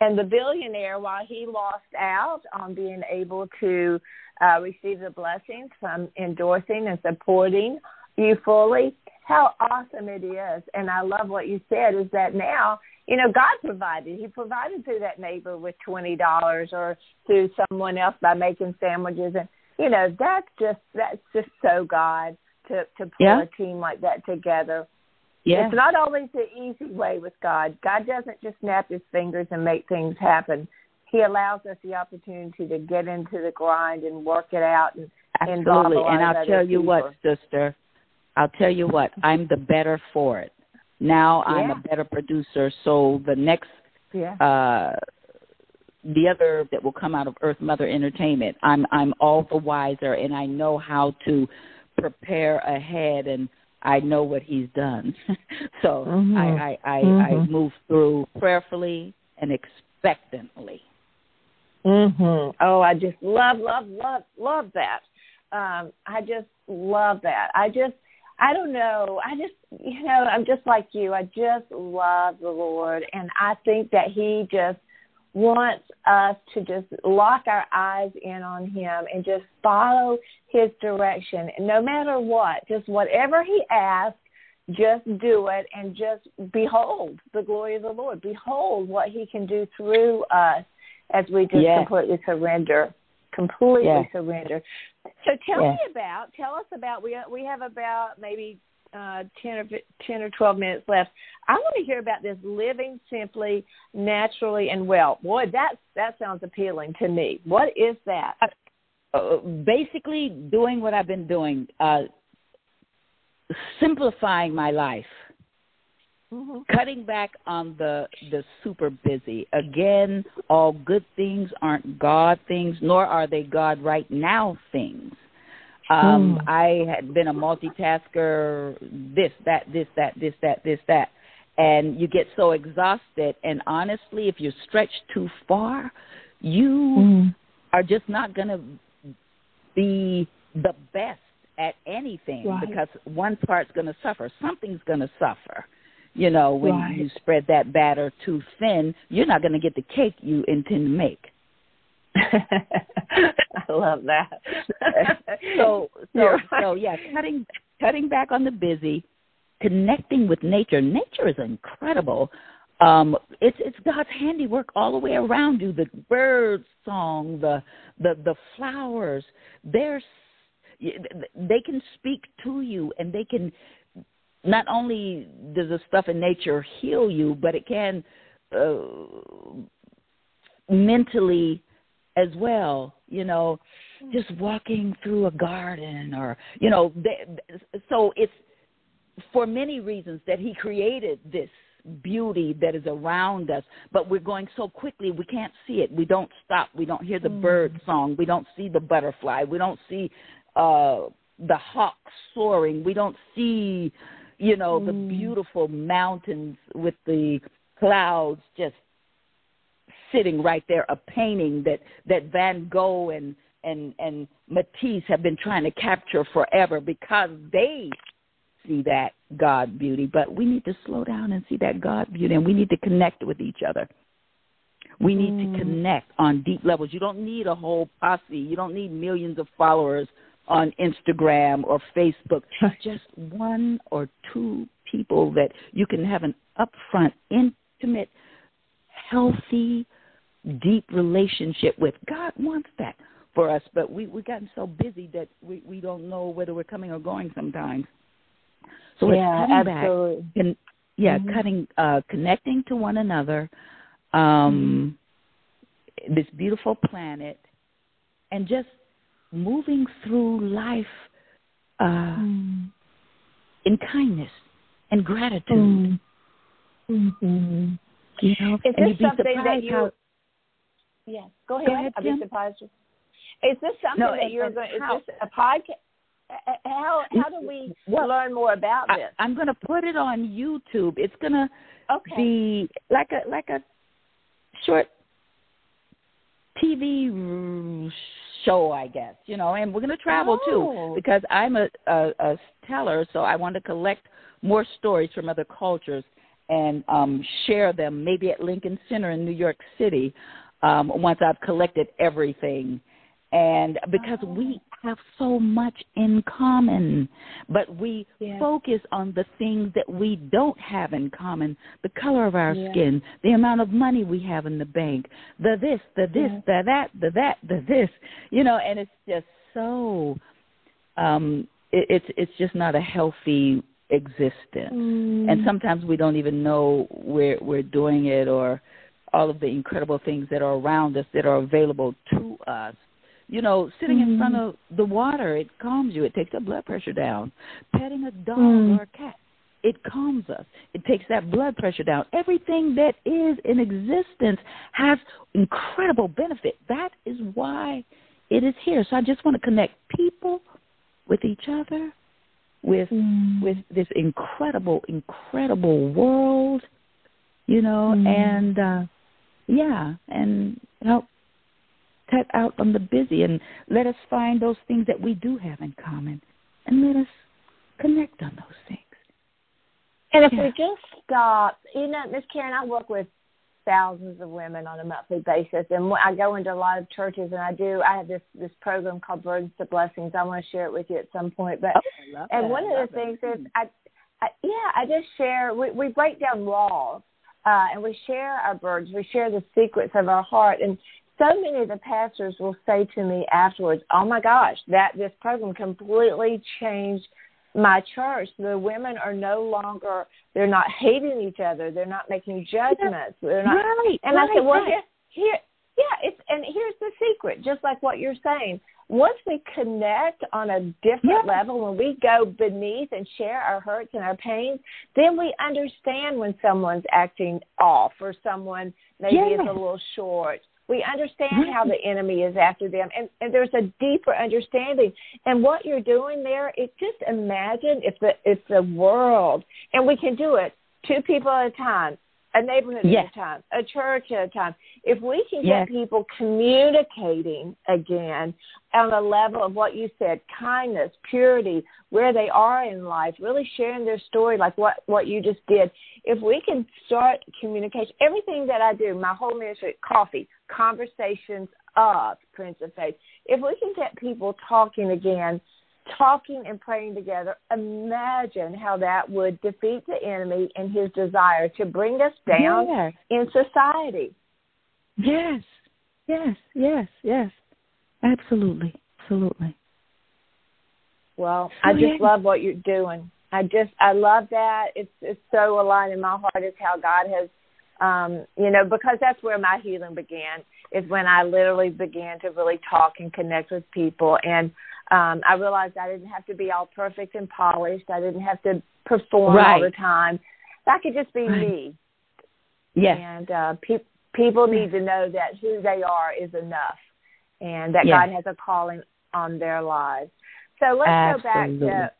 And the billionaire, while he lost out on being able to uh, receive the blessings from endorsing and supporting you fully, how awesome it is. And I love what you said is that now, you know, God provided. He provided through that neighbor with $20 or through someone else by making sandwiches. And, you know, that's just, that's just so God to, to pull Yeah. a team like that together. Yes. It's not always the easy way with God. God doesn't just snap his fingers and make things happen. He allows us the opportunity to get into the grind and work it out and Absolutely. And I'll tell you what, sister, I'll tell you what, I'm the better for it. Now I'm a better producer, so the next Yeah. uh the other that will come out of Earth Mother Entertainment, I'm I'm all the wiser and I know how to prepare ahead and I know what he's done. so Mhm. I, I, I, I Mhm. move through prayerfully and expectantly. Mhm. Oh, I just love, love, love, love that. Um, I just love that. I just, I don't know. I just, you know, I'm just like you. I just love the Lord, and I think that He just wants us to just lock our eyes in on Him and just follow His direction, no matter what, just whatever He asks. Just do it and just behold the glory of the Lord. Behold what He can do through us as we just Yes. completely surrender, completely Yes. surrender. So tell Yes. me about, tell us about. We we have about maybe uh, ten or ten or twelve minutes left. I want to hear about this living simply, naturally, and well. Boy, that that sounds appealing to me. What is that? Uh, basically, doing what I've been doing, uh, simplifying my life. Mm-hmm. cutting back on the the super busy again all good things aren't god things nor are they god right now things um Hmm. i had been a multitasker this that this that this that this that and you get so exhausted and honestly if you're stretched too far you Mm. are just not going to be the best at anything Right. because one part's going to suffer something's going to suffer you know when Right. you spread that batter too thin you're not going to get the cake you intend to make I love that. so so You're so yeah cutting cutting back on the busy connecting with nature nature is incredible um it's it's god's handiwork all the way around you. The bird song the the the flowers they're they can speak to you and they can not only does the stuff in nature heal you but it can uh, mentally as well you know just walking through a garden or you know they, so it's for many reasons that he created this beauty that is around us but we're going so quickly we can't see it. We don't stop. We don't hear the Mm. bird song. We don't see the butterfly. We don't see uh the hawk soaring. We don't see you know the Mm. beautiful mountains with the clouds just sitting right there a painting that that Van Gogh and and and Matisse have been trying to capture forever because they see that God beauty but we need to slow down and see that God beauty and we need to connect with each other we need Mm. to connect on deep levels you don't need a whole posse you don't need millions of followers on Instagram or Facebook just one or two people that you can have an upfront intimate healthy deep relationship with. God wants that for us, but we we've gotten so busy that we we don't know whether we're coming or going sometimes. So yeah, it's cutting absolutely. back and yeah, Mhm. cutting uh connecting to one another, um this beautiful planet and just moving through life uh Mm. in kindness and gratitude. Mm. Mm-hmm. You know, Is and this something that you? how Yes. Go ahead. Go ahead, I'd be surprised. Is this something No, that you're going? Is this a podcast? How how do we Well, learn more about this? I'm going to put it on YouTube. It's going to Okay. be like a like a short TV show, I guess. You know, and we're going to travel Oh. too because I'm a, a a teller, so I want to collect more stories from other cultures and um share them maybe at Lincoln Center in New York City um once I've collected everything and because we have so much in common but we Yeah. focus on the things that we don't have in common the color of our Yeah. skin the amount of money we have in the bank the this the this Yeah. the that the that the this you know and it's just so um it, it's it's just not a healthy existence Mm. and sometimes we don't even know we're we're doing it or all of the incredible things that are around us that are available to us You know, sitting mm-hmm. in front of the water, it calms you. It takes the blood pressure down. Petting a dog mm. or a cat, it calms us. It takes that blood pressure down. Everything that is in existence has incredible benefit. That is why it is here. So I just want to connect people with each other, with mm. with this incredible, incredible world, you know, mm. and uh yeah, and help cut out on the busy and let us find those things that we do have in common and let us connect on those things. And if yeah. we just stop, you know, Miss Karen, I work with thousands of women on a monthly basis, and I go into a lot of churches, and I do. I have this this program called Burdens to Blessings. I want to share it with you at some point. But oh, and that. one of the things is I, I yeah, I just share. We we break down walls, uh, and we share our burdens. We share the secrets of our heart, and so many of the pastors will say to me afterwards, "Oh my gosh, that this program completely changed." my church, the women are no longer they're not hating each other, they're not making judgments, they're not. Right, and right, I said, well, right. here, here, yeah, it's and here's the secret, just like what you're saying. Once we connect on a different yeah. level, when we go beneath and share our hurts and our pains, then we understand when someone's acting off or someone maybe yeah. is a little short we understand how the enemy is after them, and, and there's a deeper understanding. And what you're doing there, it just imagine if the if the world, and we can do it, two people at a time, a neighborhood yes. at a time, a church at a time. If we can get yes. people communicating again on a level of what you said, kindness, purity, where they are in life, really sharing their story like what, what you just did. If we can start communication, everything that I do, my whole ministry, coffee, conversations of Prince of Faith, if we can get people talking again, talking and praying together, imagine how that would defeat the enemy and his desire to bring us down yes. in society. Yes, yes, yes, yes. Absolutely, absolutely. Well, I just love what you're doing. I just I love that. It's it's so aligned in my heart is how God has um, you know, because that's where my healing began, is when I literally began to really talk and connect with people and um I realized I didn't have to be all perfect and polished. I didn't have to perform right. all the time. That could just be right. me. Yes. And uh pe- people need to know that who they are is enough and that yes. God has a calling on their lives. So let's Absolutely. go back to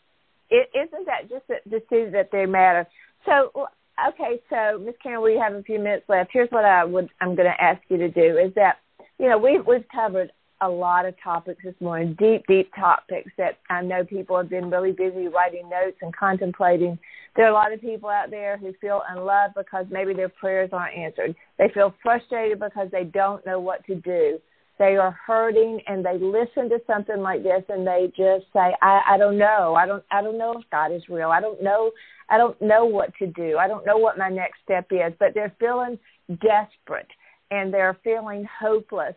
it isn't that just to see that they matter. So okay, so Miss Karen, we have a few minutes left. Here's what I would I'm going to ask you to do is that you know we've we've covered a lot of topics this morning, deep, deep topics that I know people have been really busy writing notes and contemplating. There are a lot of people out there who feel unloved because maybe their prayers aren't answered. They feel frustrated because they don't know what to do. They are hurting and they listen to something like this and they just say, I, I don't know. I don't I don't know if God is real. I don't know I don't know what to do. I don't know what my next step is. But they're feeling desperate and they're feeling hopeless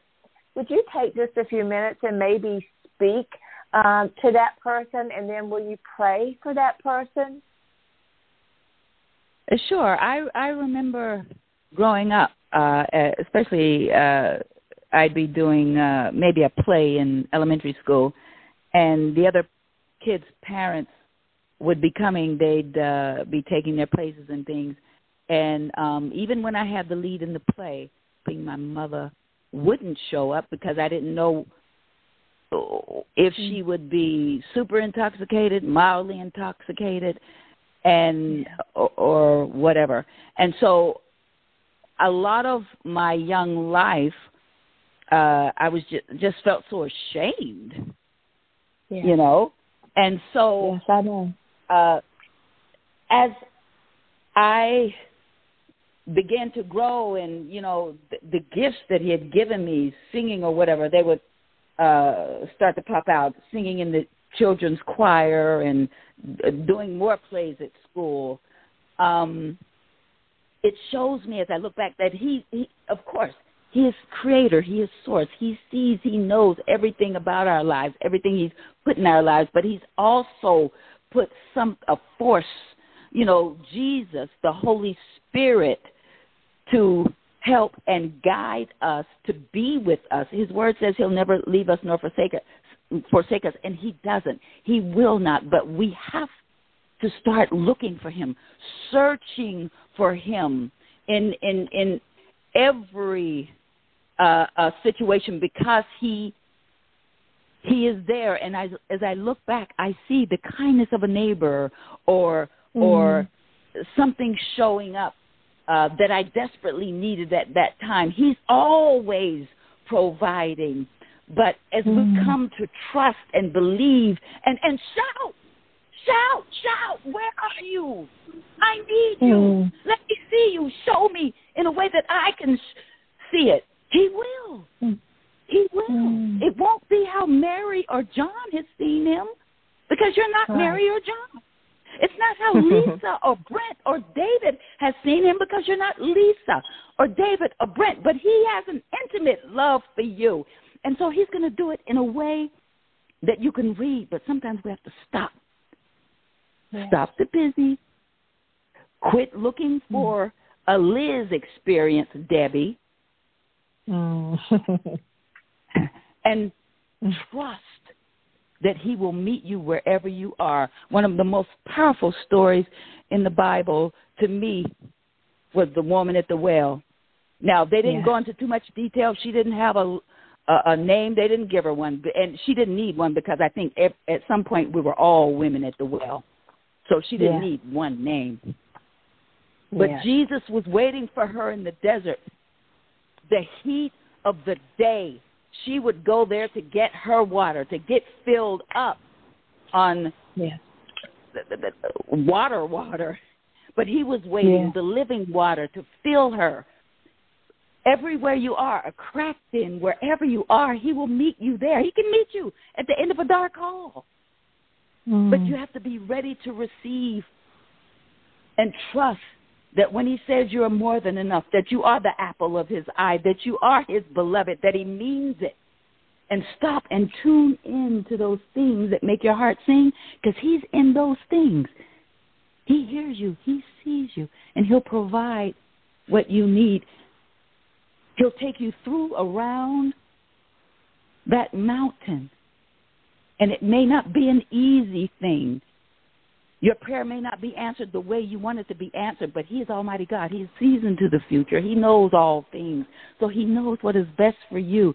would you take just a few minutes and maybe speak um, to that person, and then will you pray for that person? Sure. I I remember growing up, uh, especially uh, I'd be doing uh, maybe a play in elementary school, and the other kids' parents would be coming. They'd uh, be taking their places and things, and um, even when I had the lead in the play, being my mother wouldn't show up because I didn't know if she would be super intoxicated, mildly intoxicated, and or, or whatever. And so, a lot of my young life, uh, I was just just felt so ashamed, yeah. you know. And so, yes, I know. Uh, as I began to grow and you know the, the gifts that he had given me singing or whatever they would uh start to pop out singing in the children's choir and uh, doing more plays at school um it shows me as i look back that he, he of course he is creator he is source he sees he knows everything about our lives everything he's put in our lives but he's also put some a force you know jesus the holy spirit to help and guide us to be with us. His word says he'll never leave us nor forsake us, forsake us, and he doesn't. He will not, but we have to start looking for him, searching for him in in in every uh, uh, situation because he he is there and I, as i look back i see the kindness of a neighbor or mm. or something showing up uh, that i desperately needed at that time he's always providing but as mm. we mm-hmm. come to trust and believe and and shout shout shout where are you i need you mm. let me see you show me in a way that i can see it he will mm. He will. Mm. It won't be how Mary or John has seen him because you're not right. Mary or John. It's not how Lisa or Brent or David has seen him because you're not Lisa or David or Brent, but he has an intimate love for you. And so he's going to do it in a way that you can read, but sometimes we have to stop. Yes. Stop the busy. Quit looking mm. for a Liz experience, Debbie. Mm. and trust that he will meet you wherever you are. One of the most powerful stories in the Bible to me was the woman at the well. Now, they didn't yeah. go into too much detail. She didn't have a, a a name. They didn't give her one, and she didn't need one because I think at, at some point we were all women at the well, so she didn't yeah. need one name. But yeah. Jesus was waiting for her in the desert. The heat of the day she would go there to get her water, to get filled up on yeah. the, the, the water, water. But he was waiting, yeah. the living water, to fill her. Everywhere you are, a crack in, wherever you are, he will meet you there. He can meet you at the end of a dark hall. Mm. But you have to be ready to receive and trust that when he says you are more than enough, that you are the apple of his eye, that you are his beloved, that he means it. And stop and tune in to those things that make your heart sing because he's in those things. He hears you, he sees you, and he'll provide what you need. He'll take you through around that mountain. And it may not be an easy thing. Your prayer may not be answered the way you want it to be answered, but He is Almighty God. He sees into the future. He knows all things. So He knows what is best for you.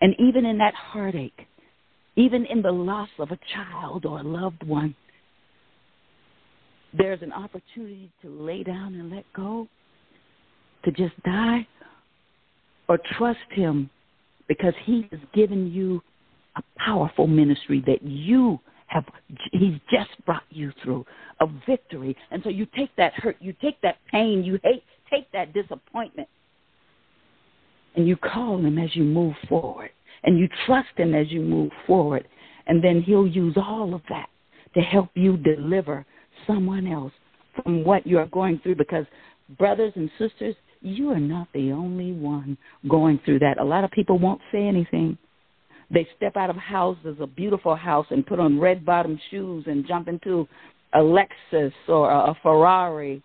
And even in that heartache, even in the loss of a child or a loved one, there's an opportunity to lay down and let go, to just die, or trust Him because He has given you a powerful ministry that you have he's just brought you through a victory. And so you take that hurt you take that pain you hate take that disappointment. And you call him as you move forward. And you trust him as you move forward. And then he'll use all of that to help you deliver someone else from what you're going through. Because brothers and sisters you are not the only one going through that. A lot of people won't say anything they step out of houses, a beautiful house, and put on red bottom shoes and jump into a Lexus or a Ferrari,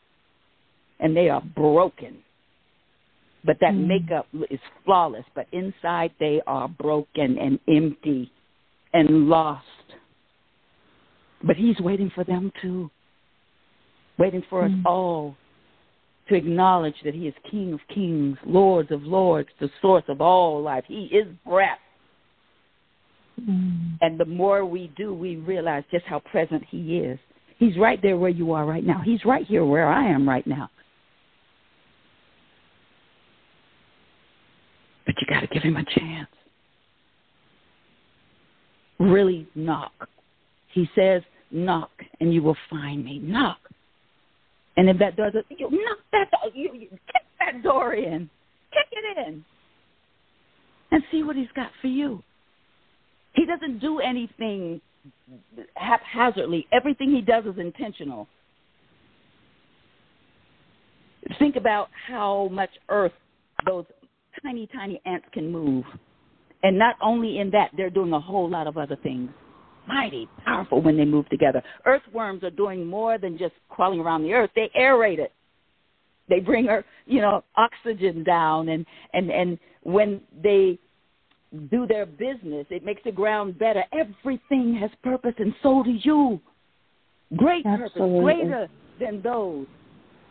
and they are broken. But that mm. makeup is flawless, but inside they are broken and empty and lost. But he's waiting for them too, waiting for mm. us all to acknowledge that he is King of kings, Lords of lords, the source of all life. He is breath. Mm. And the more we do, we realize just how present He is. He's right there where you are right now. He's right here where I am right now. But you got to give Him a chance. Really knock. He says, knock and you will find me. Knock. And if that doesn't you knock that door, you, you kick that door in, kick it in, and see what He's got for you. He doesn't do anything haphazardly. Everything he does is intentional. Think about how much earth those tiny, tiny ants can move. And not only in that, they're doing a whole lot of other things. Mighty powerful when they move together. Earthworms are doing more than just crawling around the earth, they aerate it. They bring you know, oxygen down, and and and when they do their business, it makes the ground better. Everything has purpose, and so do you. Great Absolutely. purpose, greater than those.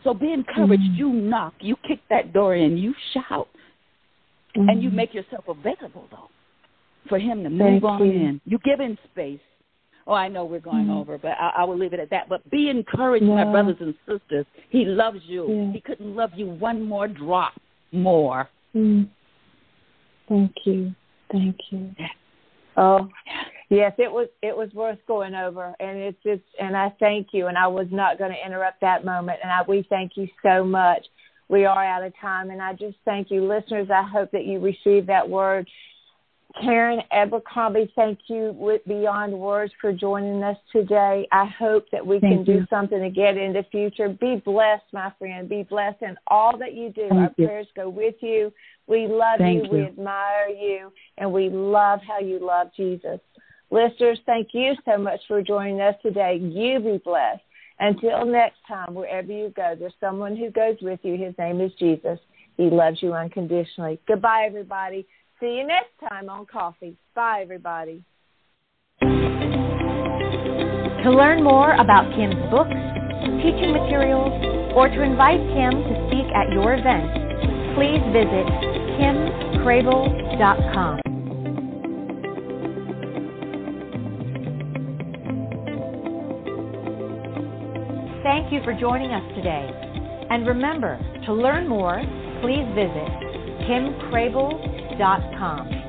So be encouraged. Mm. You knock, you kick that door in, you shout, Mm. and you make yourself available though for him to move Thank on you. in. You give him space. Oh, I know we're going Mm. over, but I, I will leave it at that. But be encouraged, my brothers and sisters. He loves you. Yeah. He couldn't love you one more drop more. Thank you. Thank you. Oh, yes, it was it was worth going over, and it's just and I thank you, and I was not going to interrupt that moment, and I we thank you so much. We are out of time, and I just thank you, listeners. I hope that you receive that word. Karen Abercrombie, thank you with beyond words for joining us today. I hope that we Thank can you. do something again in the future. Be blessed, my friend. Be blessed in all that you do. Thank Our you. prayers go with you. We love Thank you. We admire you. And we love how you love Jesus. Listeners, thank you so much for joining us today. You be blessed. Until next time, wherever you go, there's someone who goes with you. His name is Jesus. He loves you unconditionally. Goodbye, everybody. See you next time on Coffee. Bye, everybody. To learn more about Kim's books, teaching materials, or to invite Kim to speak at your event, please visit kimcrabill.com. Thank you for joining us today. And remember, to learn more, please visit kimcrabill.com com.